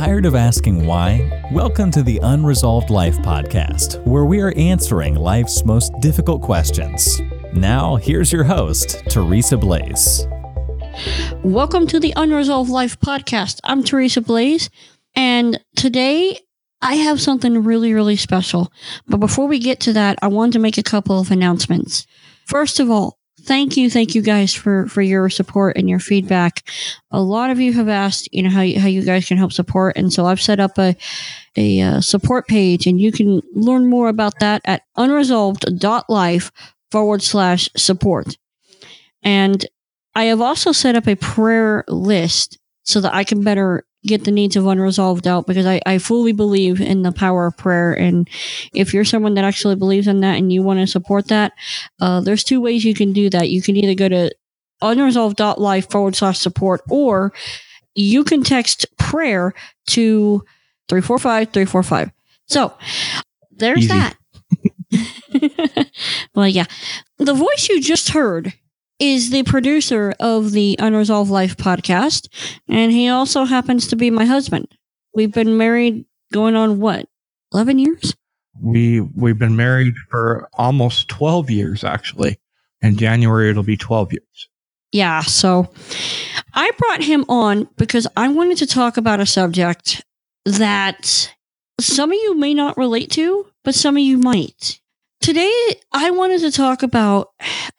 Tired of asking why? Welcome to the Unresolved Life podcast, where we are answering life's most difficult questions. Now, here's your host, Teresa Blaze. Welcome to the Unresolved Life podcast. I'm Teresa Blaze, and today I have something really, really special. But before we get to that, I wanted to make a couple of announcements. First of all, thank you, thank you guys for for your support and your feedback. A lot of you have asked, you know, how you, how you guys can help support, and so I've set up a a uh, support page, and you can learn more about that at unresolved.life forward slash support. And I have also set up a prayer list so that I can better get the needs of unresolved out because I, I fully believe in the power of prayer. And if you're someone that actually believes in that and you want to support that, uh, there's two ways you can do that. You can either go to unresolved.life forward slash support or you can text prayer to 345 345. So there's Easy. that. well, yeah. The voice you just heard is the producer of the Unresolved Life podcast, and he also happens to be my husband. We've been married going on what, 11 years? We we've been married for almost 12 years actually. In January it'll be 12 years. Yeah, so I brought him on because I wanted to talk about a subject that some of you may not relate to, but some of you might. Today, I wanted to talk about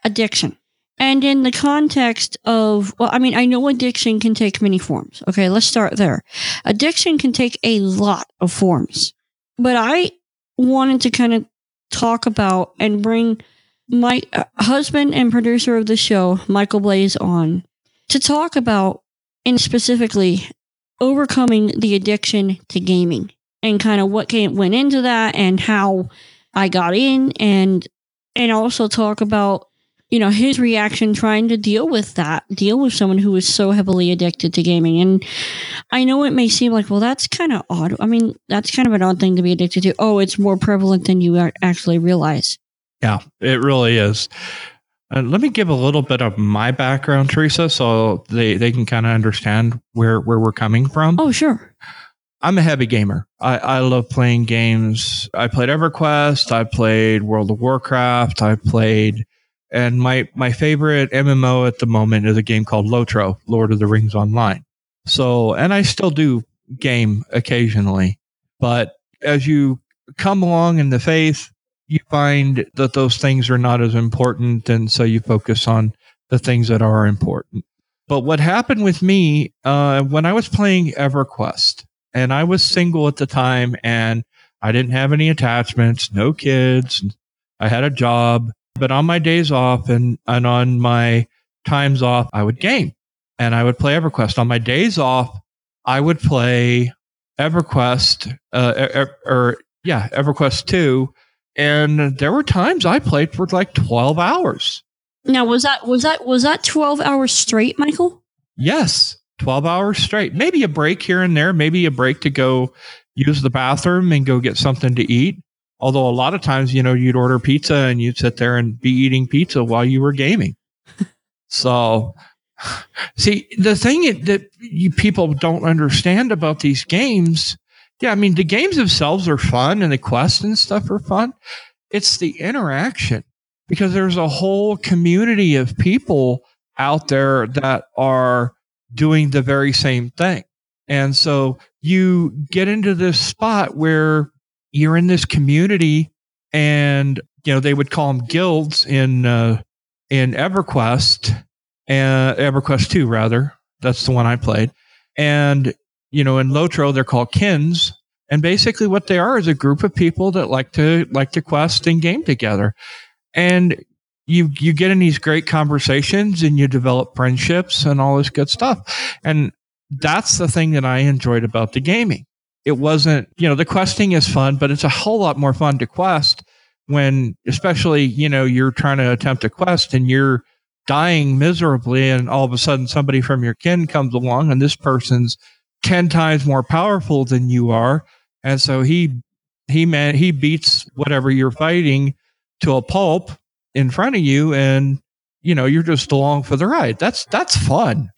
addiction. And in the context of, well, I mean, I know addiction can take many forms. Okay, let's start there. Addiction can take a lot of forms. But I wanted to kind of talk about and bring my uh, husband and producer of the show, Michael Blaze, on to talk about, and specifically, overcoming the addiction to gaming and kind of what came, went into that and how I got in and and also talk about you know his reaction trying to deal with that deal with someone who is so heavily addicted to gaming and i know it may seem like well that's kind of odd i mean that's kind of an odd thing to be addicted to oh it's more prevalent than you actually realize Yeah, it really is. Uh, let me give a little bit of my background, Teresa, so they, they can kind of understand where, where we're coming from. oh sure I'm a heavy gamer. I, I love playing games. I played EverQuest. I played World of Warcraft. I played, and my my favorite MMO at the moment is a game called Lotro, Lord of the Rings Online. So, and I still do game occasionally, but as you come along in the faith, you find that those things are not as important, and so you focus on the things that are important. But what happened with me uh, when I was playing EverQuest, and I was single at the time and I didn't have any attachments, no kids. I had a job, but on my days off and, and on my times off, I would game and I would play EverQuest. On my days off, I would play EverQuest, uh, or, or yeah, EverQuest 2. And there were times I played for like 12 hours. now was that was that was that 12 hours straight michael Yes, 12 hours straight. Maybe a break here and there, maybe a break to go use the bathroom and go get something to eat. Although a lot of times, you know, you'd order pizza and you'd sit there and be eating pizza while you were gaming. so, see, the thing that you people don't understand about these games, yeah, I mean, the games themselves are fun and the quests and stuff are fun. It's the interaction because there's a whole community of people out there that are doing the very same thing. And so you get into this spot where you're in this community and you know they would call them guilds in uh, in EverQuest and EverQuest 2 rather. That's the one I played. And you know in Lotro they're called kins and basically what they are is a group of people that like to like to quest and game together. And you you get in these great conversations and you develop friendships and all this good stuff. And that's the thing that I enjoyed about the gaming. It wasn't, you know, the questing is fun, but it's a whole lot more fun to quest when especially, you know, you're trying to attempt a quest and you're dying miserably and all of a sudden somebody from your kin comes along and this person's 10 times more powerful than you are. And so he he man he beats whatever you're fighting to a pulp in front of you and you know you're just along for the ride. That's that's fun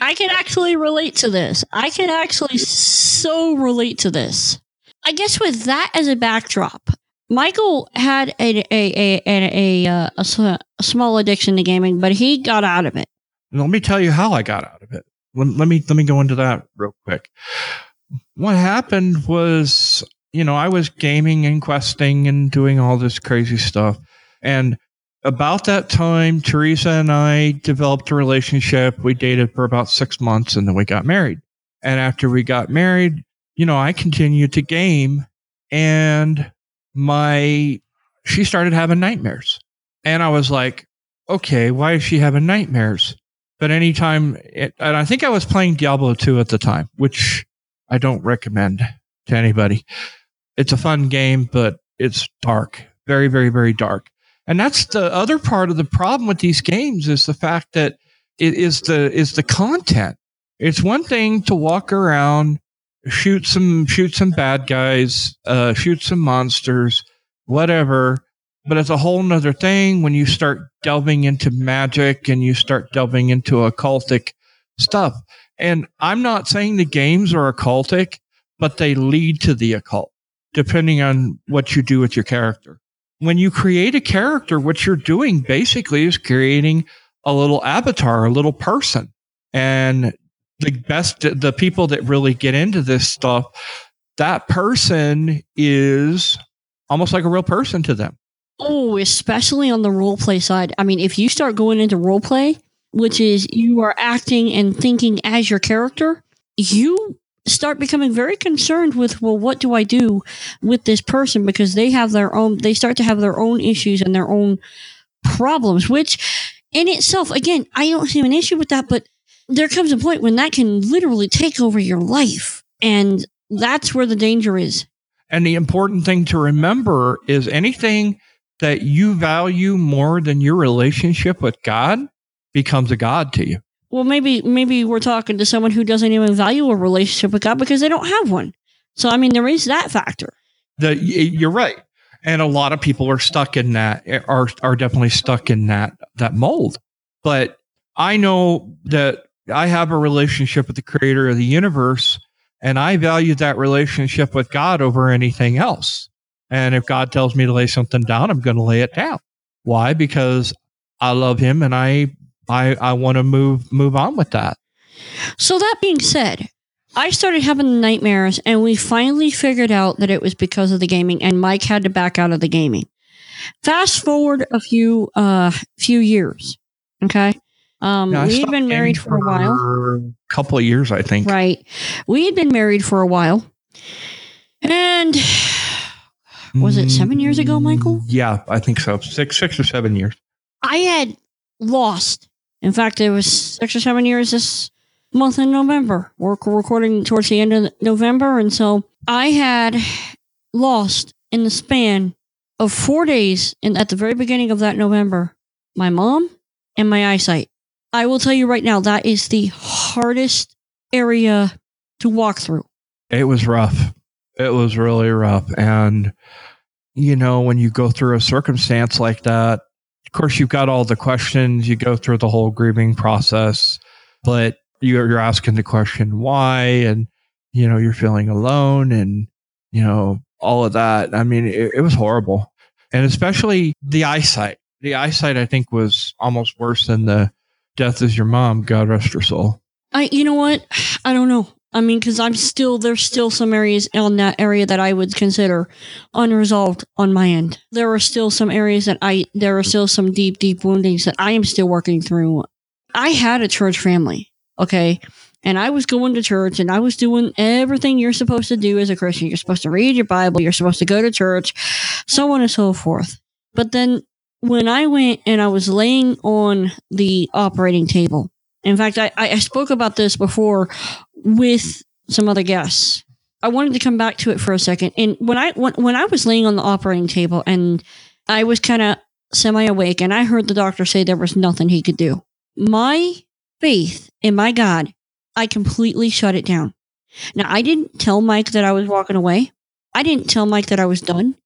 I can actually relate to this. I can actually so relate to this. I guess with that as a backdrop, Michael had a a a a, a, uh, a, small addiction to gaming, but he got out of it. Let me tell you how I got out of it. Let, let me let me go into that real quick. What happened was, you know, I was gaming and questing and doing all this crazy stuff, and about that time, Teresa and I developed a relationship. We dated for about six months and then we got married. And after we got married, you know, I continued to game and my, she started having nightmares. And I was like, okay, why is she having nightmares? But anytime, it, and I think I was playing Diablo 2 at the time, which I don't recommend to anybody. It's a fun game, but it's dark, very, very, very dark. And that's the other part of the problem with these games is the fact that it is the is the content. It's one thing to walk around, shoot some shoot some bad guys, uh, shoot some monsters, whatever. But it's a whole nother thing when you start delving into magic and you start delving into occultic stuff. And I'm not saying the games are occultic, but they lead to the occult, depending on what you do with your character when you create a character, what you're doing basically is creating a little avatar, a little person. And the best, the people that really get into this stuff, that person is almost like a real person to them. Oh, especially on the role play side. I mean, if you start going into role play, which is you are acting and thinking as your character, you start becoming very concerned with well what do i do with this person? Because they have their own they start to have their own issues and their own problems which in itself again i don't see an issue with that but there comes a point when that can literally take over your life. And that's where the danger is. And the important thing to remember is anything that you value more than your relationship with god becomes a god to you well, maybe maybe we're talking to someone who doesn't even value a relationship with God because they don't have one. So I mean, there is that factor. The you're right, and a lot of people are stuck in that are are definitely stuck in that that mold. But I know that I have a relationship with the Creator of the universe, and I value that relationship with God over anything else. And if God tells me to lay something down, I'm going to lay it down. Why? Because I love Him and I I, I want to move move on with that. So that being said, I started having nightmares and we finally figured out that it was because of the gaming and Mike had to back out of the gaming. Fast forward a few uh few years. Okay. Um yeah, we had been married for a while. A couple of years, I think. Right. We had been married for a while. And was it seven years ago, Michael? Yeah, I think so. Six six or seven years. I had lost in fact, it was six or seven years this month in November. We're recording towards the end of November, and so I had lost in the span of four days, and at the very beginning of that November, my mom and my eyesight. I will tell you right now, that is the hardest area to walk through. It was rough. It was really rough. And, you know, when you go through a circumstance like that, of course, you've got all the questions. You go through the whole grieving process, but you're, asking the question why, and you know you're feeling alone, and you know all of that. I mean, it, it was horrible, and especially the eyesight. The eyesight, I think, was almost worse than the death is your mom. God rest her soul. I, you know what? I don't know. I mean, because I'm still there's still some areas on that area that I would consider unresolved on my end. There are still some areas that I there are still some deep, deep woundings that I am still working through. I had a church family, okay, and I was going to church and I was doing everything you're supposed to do as a Christian. You're supposed to read your Bible, you're supposed to go to church, so on and so forth. But then when I went and I was laying on the operating table in fact, I, I spoke about this before with some other guests. I wanted to come back to it for a second. And when I when, when I was laying on the operating table and I was kind of semi awake and I heard the doctor say there was nothing he could do. My faith in my God, I completely shut it down. Now, I didn't tell Mike that I was walking away. I didn't tell Mike that I was done.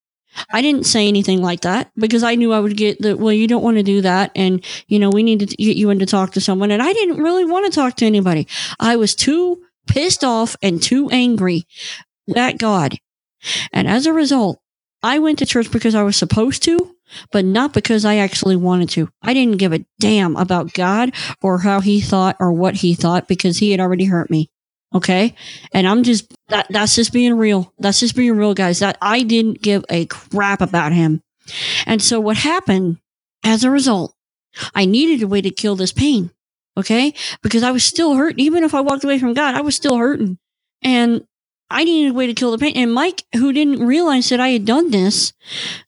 I didn't say anything like that because I knew I would get the, well, you don't want to do that. And, you know, we need to get you in to talk to someone. And I didn't really want to talk to anybody. I was too pissed off and too angry at God. And as a result, I went to church because I was supposed to, but not because I actually wanted to. I didn't give a damn about God or how he thought or what he thought because he had already hurt me. Okay. And I'm just, that, that's just being real. That's just being real, guys. That I didn't give a crap about him. And so what happened as a result, I needed a way to kill this pain. Okay. Because I was still hurt. Even if I walked away from God, I was still hurting. And I needed a way to kill the pain. And Mike, who didn't realize that I had done this,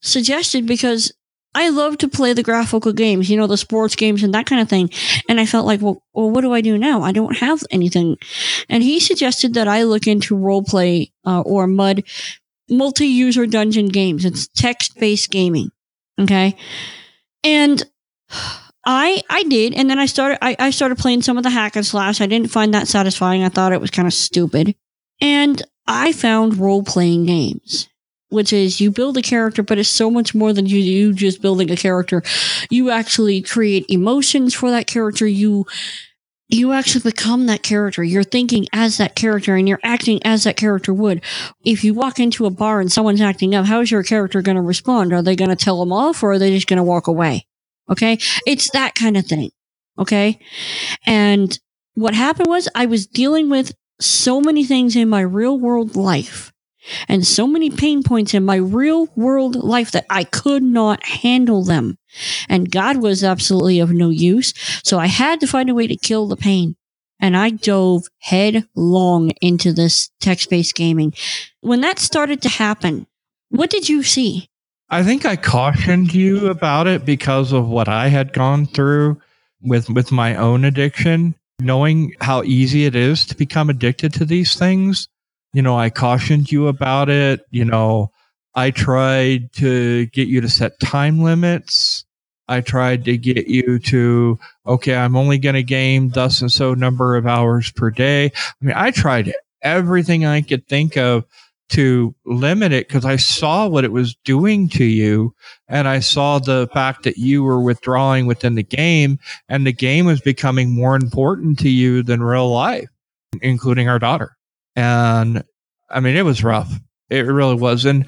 suggested because I love to play the graphical games, you know, the sports games and that kind of thing. And I felt like, well, well what do I do now? I don't have anything. And he suggested that I look into role play uh, or MUD multi-user dungeon games. It's text-based gaming. Okay. And I I did, and then I started I, I started playing some of the hack and slash. I didn't find that satisfying. I thought it was kind of stupid. And I found role playing games which is you build a character, but it's so much more than you, you just building a character. You actually create emotions for that character. You you actually become that character. You're thinking as that character and you're acting as that character would. If you walk into a bar and someone's acting up, how's your character going to respond? Are they going to tell them off or are they just going to walk away? Okay. It's that kind of thing. Okay. And what happened was I was dealing with so many things in my real world life and so many pain points in my real world life that I could not handle them. And God was absolutely of no use. So I had to find a way to kill the pain. And I dove headlong into this text based gaming. When that started to happen, what did you see? I think I cautioned you about it because of what I had gone through with with my own addiction, knowing how easy it is to become addicted to these things you know, I cautioned you about it. You know, I tried to get you to set time limits. I tried to get you to, okay, I'm only going to game thus and so number of hours per day. I mean, I tried everything I could think of to limit it because I saw what it was doing to you. And I saw the fact that you were withdrawing within the game and the game was becoming more important to you than real life, including our daughter. And I mean, it was rough. It really was. And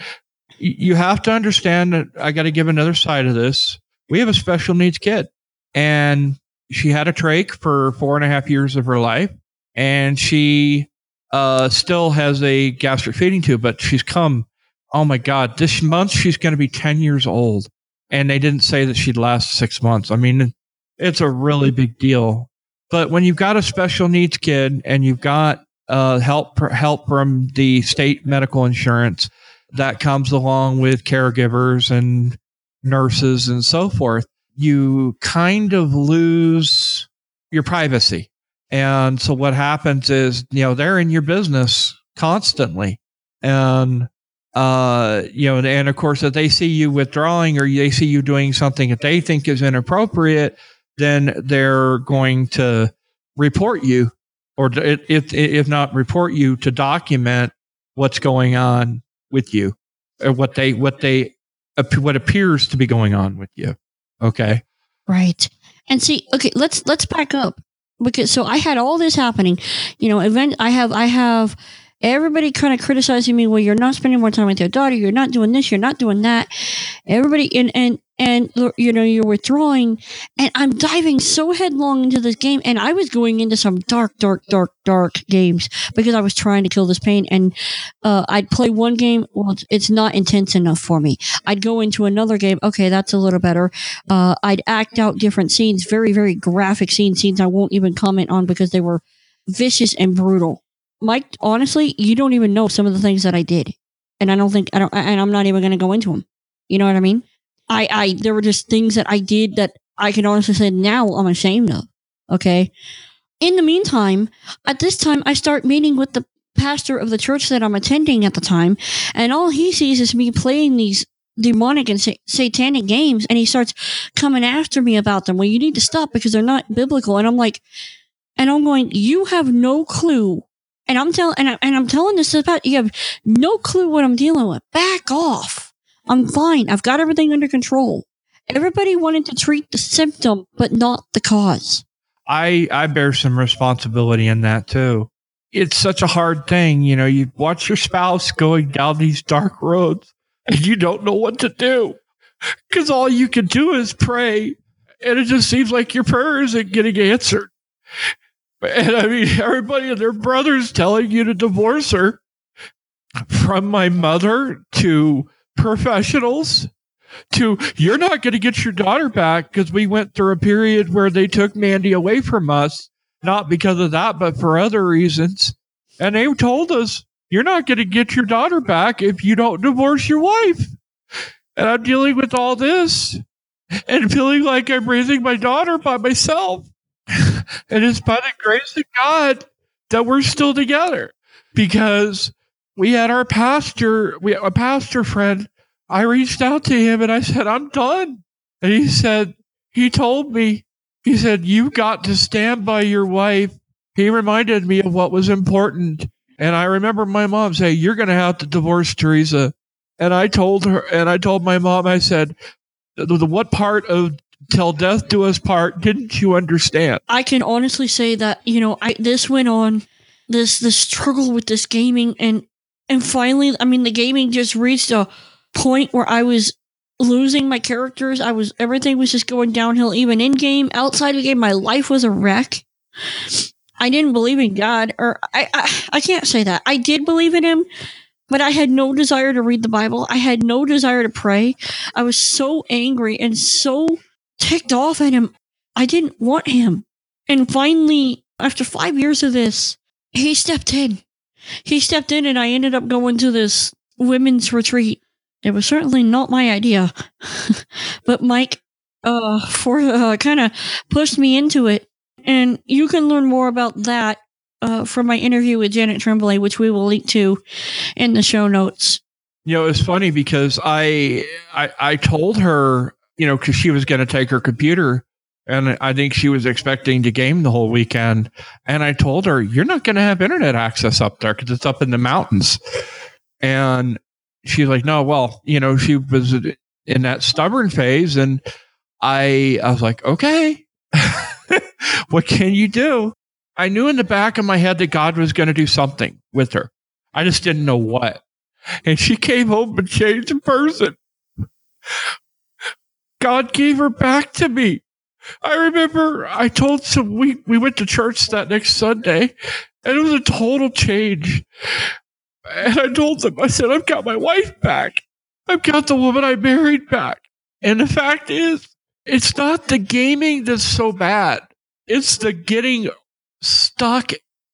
you have to understand that I got to give another side of this. We have a special needs kid, and she had a trach for four and a half years of her life, and she uh, still has a gastric feeding tube, but she's come. Oh my God, this month she's going to be 10 years old. And they didn't say that she'd last six months. I mean, it's a really big deal. But when you've got a special needs kid and you've got uh, help help from the state medical insurance that comes along with caregivers and nurses and so forth, you kind of lose your privacy. And so what happens is, you know, they're in your business constantly. And, uh, you know, and of course, if they see you withdrawing or they see you doing something that they think is inappropriate, then they're going to report you or if if not report you to document what's going on with you or what they what they what appears to be going on with you okay? Right. And see okay let's let's back up. Because so i had all this happening. You know event i have i have everybody kind of criticizing me well you're not spending more time with your daughter you're not doing this you're not doing that. Everybody and and and you know you're withdrawing and i'm diving so headlong into this game and i was going into some dark dark dark dark games because i was trying to kill this pain and uh, i'd play one game well it's, not intense enough for me. I'd go into another game okay that's a little better. Uh, i'd act out different scenes very very graphic scenes scenes i won't even comment on because they were vicious and brutal mike honestly you don't even know some of the things that i did and i don't think i don't and i'm not even going to go into them you know what i mean I, I, there were just things that I did that I can honestly say now I'm ashamed of. Okay. In the meantime, at this time, I start meeting with the pastor of the church that I'm attending at the time, and all he sees is me playing these demonic and sa- satanic games, and he starts coming after me about them. Well, you need to stop because they're not biblical. And I'm like, and I'm going, you have no clue. And I'm telling, and, I, and I'm telling this about, you have no clue what I'm dealing with. Back off I'm fine. I've got everything under control. Everybody wanted to treat the symptom, but not the cause. I I bear some responsibility in that too. It's such a hard thing, you know. You watch your spouse going down these dark roads, and you don't know what to do because all you can do is pray, and it just seems like your prayers isn't getting answered. And I mean, everybody and their brothers telling you to divorce her, from my mother to professionals to you're not going to get your daughter back because we went through a period where they took Mandy away from us, not because of that, but for other reasons. And they told us, you're not going to get your daughter back if you don't divorce your wife. And I'm dealing with all this and feeling like I'm raising my daughter by myself. and it's by the grace of God that we're still together because we had our pastor, we a pastor friend I reached out to him and I said, I'm done. And he said, he told me, he said, you got to stand by your wife. He reminded me of what was important. And I remember my mom say, you're going to have to divorce Teresa. And I told her, and I told my mom, I said, the, the, what part of till death do us part didn't you understand? I can honestly say that, you know, I, this went on this, this struggle with this gaming and, and finally, I mean, the gaming just reached a, point where I was losing my characters. I was everything was just going downhill, even in game, outside of game. My life was a wreck. I didn't believe in God, or I, I, I can't say that. I did believe in Him, but I had no desire to read the Bible. I had no desire to pray. I was so angry and so ticked off at Him. I didn't want Him. And finally, after five years of this, He stepped in. He stepped in, and I ended up going to this women's retreat it was certainly not my idea, but Mike, uh, for uh, kind of pushed me into it, and you can learn more about that uh, from my interview with Janet Tremblay, which we will link to in the show notes. You know, it's funny because I I, I told her, you know, because she was going to take her computer and I think she was expecting to game the whole weekend. And I told her, you're not going to have internet access up there because it's up in the mountains. And she's like, no, well, you know, she was in that stubborn phase. And I, I was like, okay, what can you do? I knew in the back of my head that God was going to do something with her. I just didn't know what. And she came home and changed person. God gave her back to me. I remember I told some we we went to church that next Sunday and it was a total change. And I told them, I said, I've got my wife back. I've got the woman I married back. And the fact is, it's not the gaming that's so bad. It's the getting stuck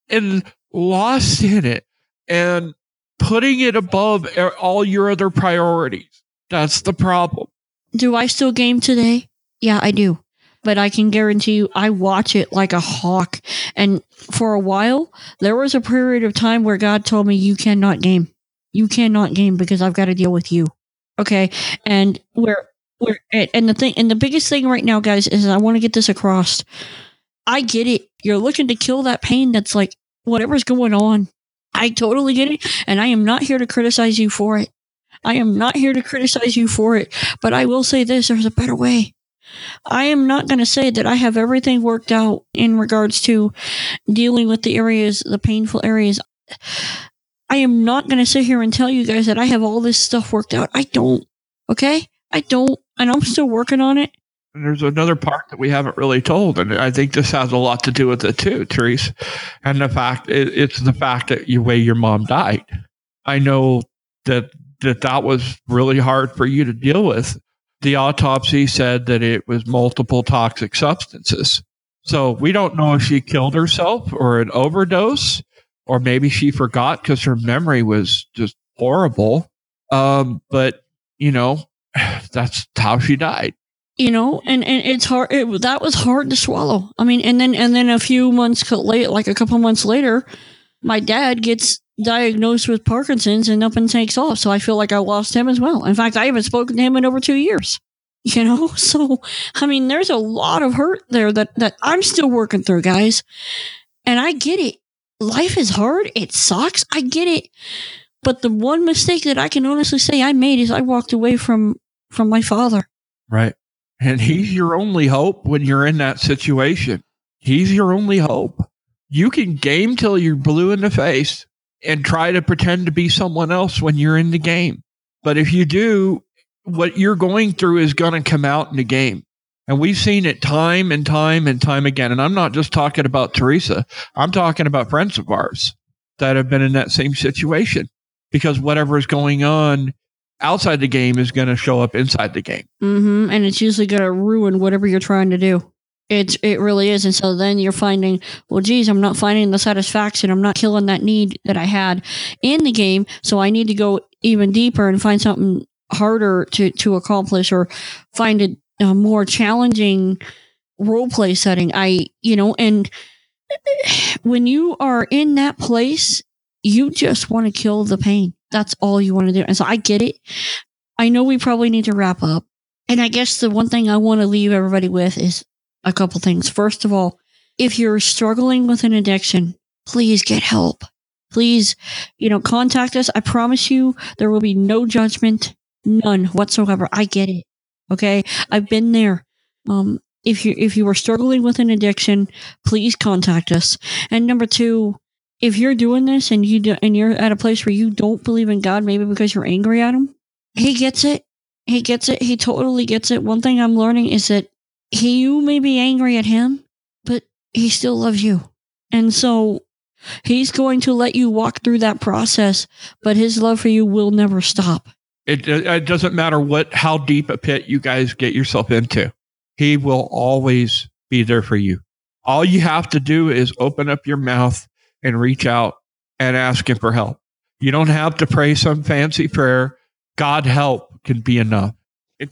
and lost in it and putting it above all your other priorities. That's the problem. Do I still game today? Yeah, I do but I can guarantee you I watch it like a hawk. And for a while, there was a period of time where God told me, You cannot game. You cannot game because I've got to deal with you. Okay. And where, where, and the thing, and the biggest thing right now, guys, is I want to get this across. I get it. You're looking to kill that pain that's like whatever's going on. I totally get it. And I am not here to criticize you for it. I am not here to criticize you for it. But I will say this there's a better way. I am not going to say that I have everything worked out in regards to dealing with the areas, the painful areas. I am not going to sit here and tell you guys that I have all this stuff worked out. I don't. Okay? I don't. And I'm still working on it. And there's another part that we haven't really told, and I think this has a lot to do with it too, Therese. And the fact it's the fact that you way your mom died. I know that that that was really hard for you to deal with the autopsy said that it was multiple toxic substances. So we don't know if she killed herself or an overdose, or maybe she forgot because her memory was just horrible. Um, but you know, that's how she died. You know, and, and it's hard. It, that was hard to swallow. I mean, and then and then a few months late, like a couple months later, my dad gets diagnosed with Parkinson's and up and takes off. So I feel like I lost him as well. In fact, I haven't spoken to him in over two years. You know, so I mean, there's a lot of hurt there that that I'm still working through, guys. And I get it. Life is hard. It sucks. I get it. But the one mistake that I can honestly say I made is I walked away from from my father. Right. And he's your only hope when you're in that situation. He's your only hope. You can game till you're blue in the face and try to pretend to be someone else when you're in the game. But if you do, what you're going through is going to come out in the game. And we've seen it time and time and time again. And I'm not just talking about Teresa, I'm talking about friends of ours that have been in that same situation because whatever is going on outside the game is going to show up inside the game. Mm-hmm. And it's usually going to ruin whatever you're trying to do. It it really is. And so then you're finding, well, geez, I'm not finding the satisfaction. I'm not killing that need that I had in the game. So I need to go even deeper and find something harder to to accomplish or find a, a more challenging role play setting. I you know, and when you are in that place, you just want to kill the pain. That's all you want to do. And so I get it. I know we probably need to wrap up. And I guess the one thing I want to leave everybody with is a couple things. First of all, if you're struggling with an addiction, please get help. Please, you know, contact us. I promise you there will be no judgment, none whatsoever. I get it. Okay. I've been there. Um, if you, if you are struggling with an addiction, please contact us. And number two, if you're doing this and you do, and you're at a place where you don't believe in God, maybe because you're angry at him, he gets it. He gets it. He totally gets it. One thing I'm learning is that you may be angry at him, but he still loves you. And so he's going to let you walk through that process, but his love for you will never stop. It, it doesn't matter what, how deep a pit you guys get yourself into. He will always be there for you. All you have to do is open up your mouth and reach out and ask him for help. You don't have to pray some fancy prayer. God help can be enough.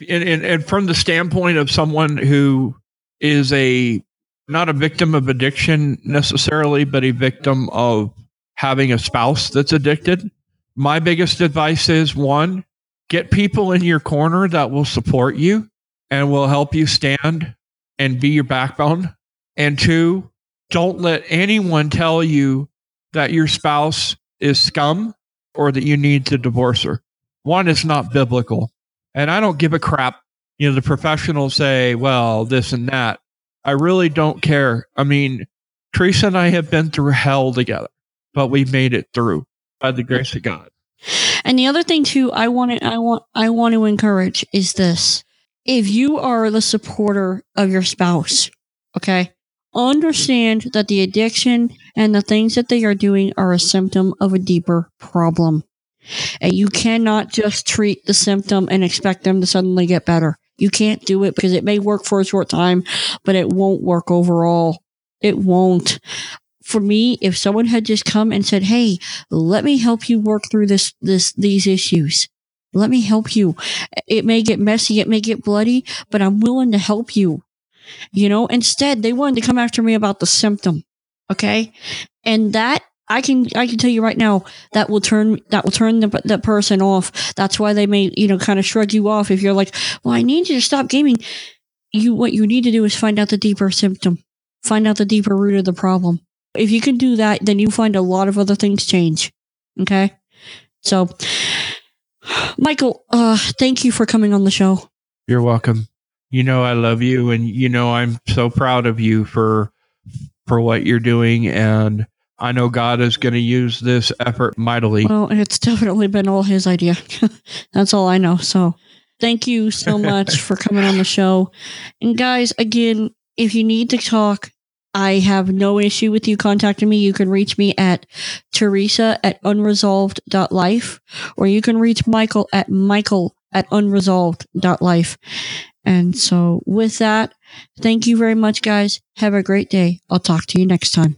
And, and, and from the standpoint of someone who is a not a victim of addiction necessarily, but a victim of having a spouse that's addicted, my biggest advice is one, get people in your corner that will support you and will help you stand and be your backbone. And two, don't let anyone tell you that your spouse is scum or that you need to divorce her. One is not biblical. And I don't give a crap. You know, the professionals say, well, this and that. I really don't care. I mean, Teresa and I have been through hell together, but we've made it through by the grace of God. And the other thing too, I want to, I want, I want to encourage is this: if you are the supporter of your spouse, okay, understand that the addiction and the things that they are doing are a symptom of a deeper problem. And you cannot just treat the symptom and expect them to suddenly get better. You can't do it because it may work for a short time, but it won't work overall. It won't. For me, if someone had just come and said, Hey, let me help you work through this, this, these issues. Let me help you. It may get messy. It may get bloody, but I'm willing to help you. You know, instead they wanted to come after me about the symptom. Okay. And that I can I can tell you right now that will turn that will turn the, the person off. That's why they may you know kind of shrug you off if you're like, well, I need you to stop gaming. You what you need to do is find out the deeper symptom, find out the deeper root of the problem. If you can do that, then you find a lot of other things change. Okay, so Michael, uh, thank you for coming on the show. You're welcome. You know I love you, and you know I'm so proud of you for for what you're doing and I know God is going to use this effort mightily. Well, it's definitely been all his idea. That's all I know. So thank you so much for coming on the show. And guys, again, if you need to talk, I have no issue with you contacting me. You can reach me at Teresa at unresolved.life or you can reach Michael at Michael at unresolved.life. And so with that, thank you very much, guys. Have a great day. I'll talk to you next time.